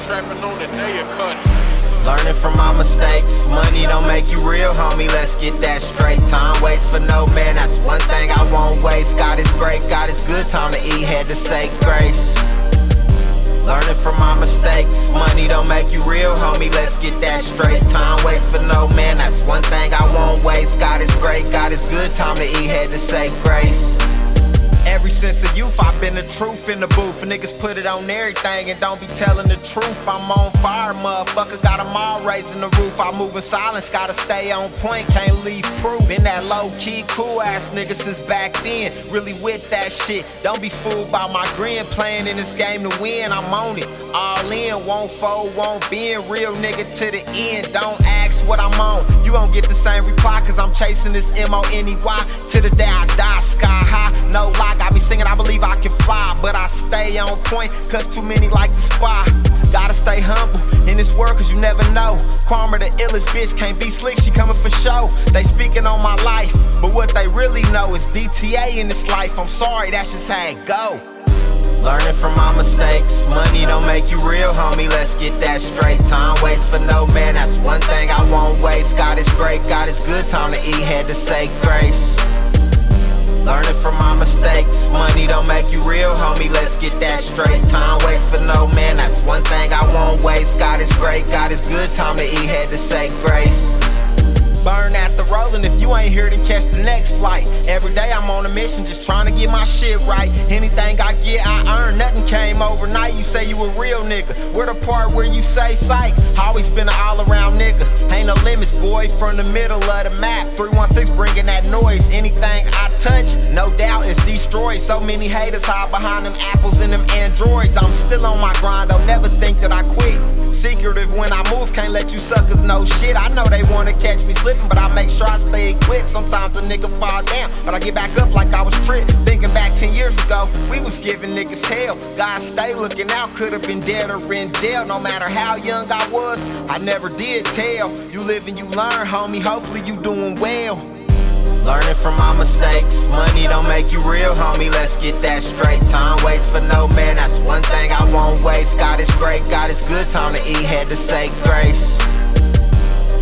trapping on the day of cutting. Learning from my mistakes. Money don't make you real, homie. Let's get that straight. Time waits for no man. That's one thing I won't waste. God is great, God is good. Time to eat, had to say grace. Learning from my mistakes. Money don't make you real, homie. Let's get that straight. Time waits for no man. That's one thing I won't waste. God is great, God is good. Time to eat, had to say grace. Ever since a youth, I've been the truth in the booth. Niggas put it on everything and don't be telling the truth. I'm on fire, motherfucker. Got them all raising the roof. I move in silence, gotta stay on point, can't leave proof. Been that low key, cool ass nigga since back then. Really with that shit. Don't be fooled by my grin. Playing in this game to win, I'm on it. All in, won't fold, won't bend. Real nigga to the end. Don't ask what I'm on. You won't get the same reply, cause I'm chasing this M O N E Y. To the day I die, sky high, no lie. Got me singing, I believe I can fly. But I stay on point, cause too many like to spy. Gotta stay humble in this world, cause you never know. Karma, the illest bitch, can't be slick, she coming for show. They speaking on my life, but what they really know is DTA in this life. I'm sorry, that's just how it go. Learning from my mistakes. Money don't make you real, homie. Let's get that straight. Time waits for no man. That's one thing I won't waste. God is great, God is good. Time to eat, had to say grace. Don't make you real, homie. Let's get that straight. Time waits for no man. That's one thing I won't waste. God is great, God is good. Time to eat, had to say grace. Burn after rolling. If you ain't here, to catch the next flight. Every day I'm on a mission, just trying to get my shit right. Anything I get, I earn. Nothing came overnight. You say you a real nigga. Where the part where you say psych? Always been an all around nigga. Ain't no boy. From the middle of the map. 316 bringing that noise. Anything I touch, no doubt it's destroyed. So many haters hide behind them apples and them androids. I'm still on my grind. Don't never think that I quit. Secretive when I move, can't let you suckers know shit. I know they wanna catch me slipping, but I make sure I stay equipped. Sometimes a nigga fall down, but I get back up like I was tripped. Thinking back 10 years ago, we was giving niggas hell. God stay looking out, could've been dead or in jail. No matter how young I was, I never did tell. You live and you learn, homie. Hopefully you doing well. Learning from my mistakes. Money don't make you real, homie. Let's get that straight. Time waits for no man. That's one thing I won't waste. God is great, God is good. Time to eat, had to say grace.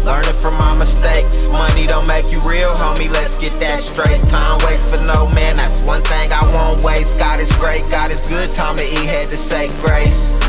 Learning from my mistakes. Money don't make you real, homie. Let's get that straight. Time waits for no man. That's one thing I won't waste. God is great, God is good. Time to eat, had to say grace.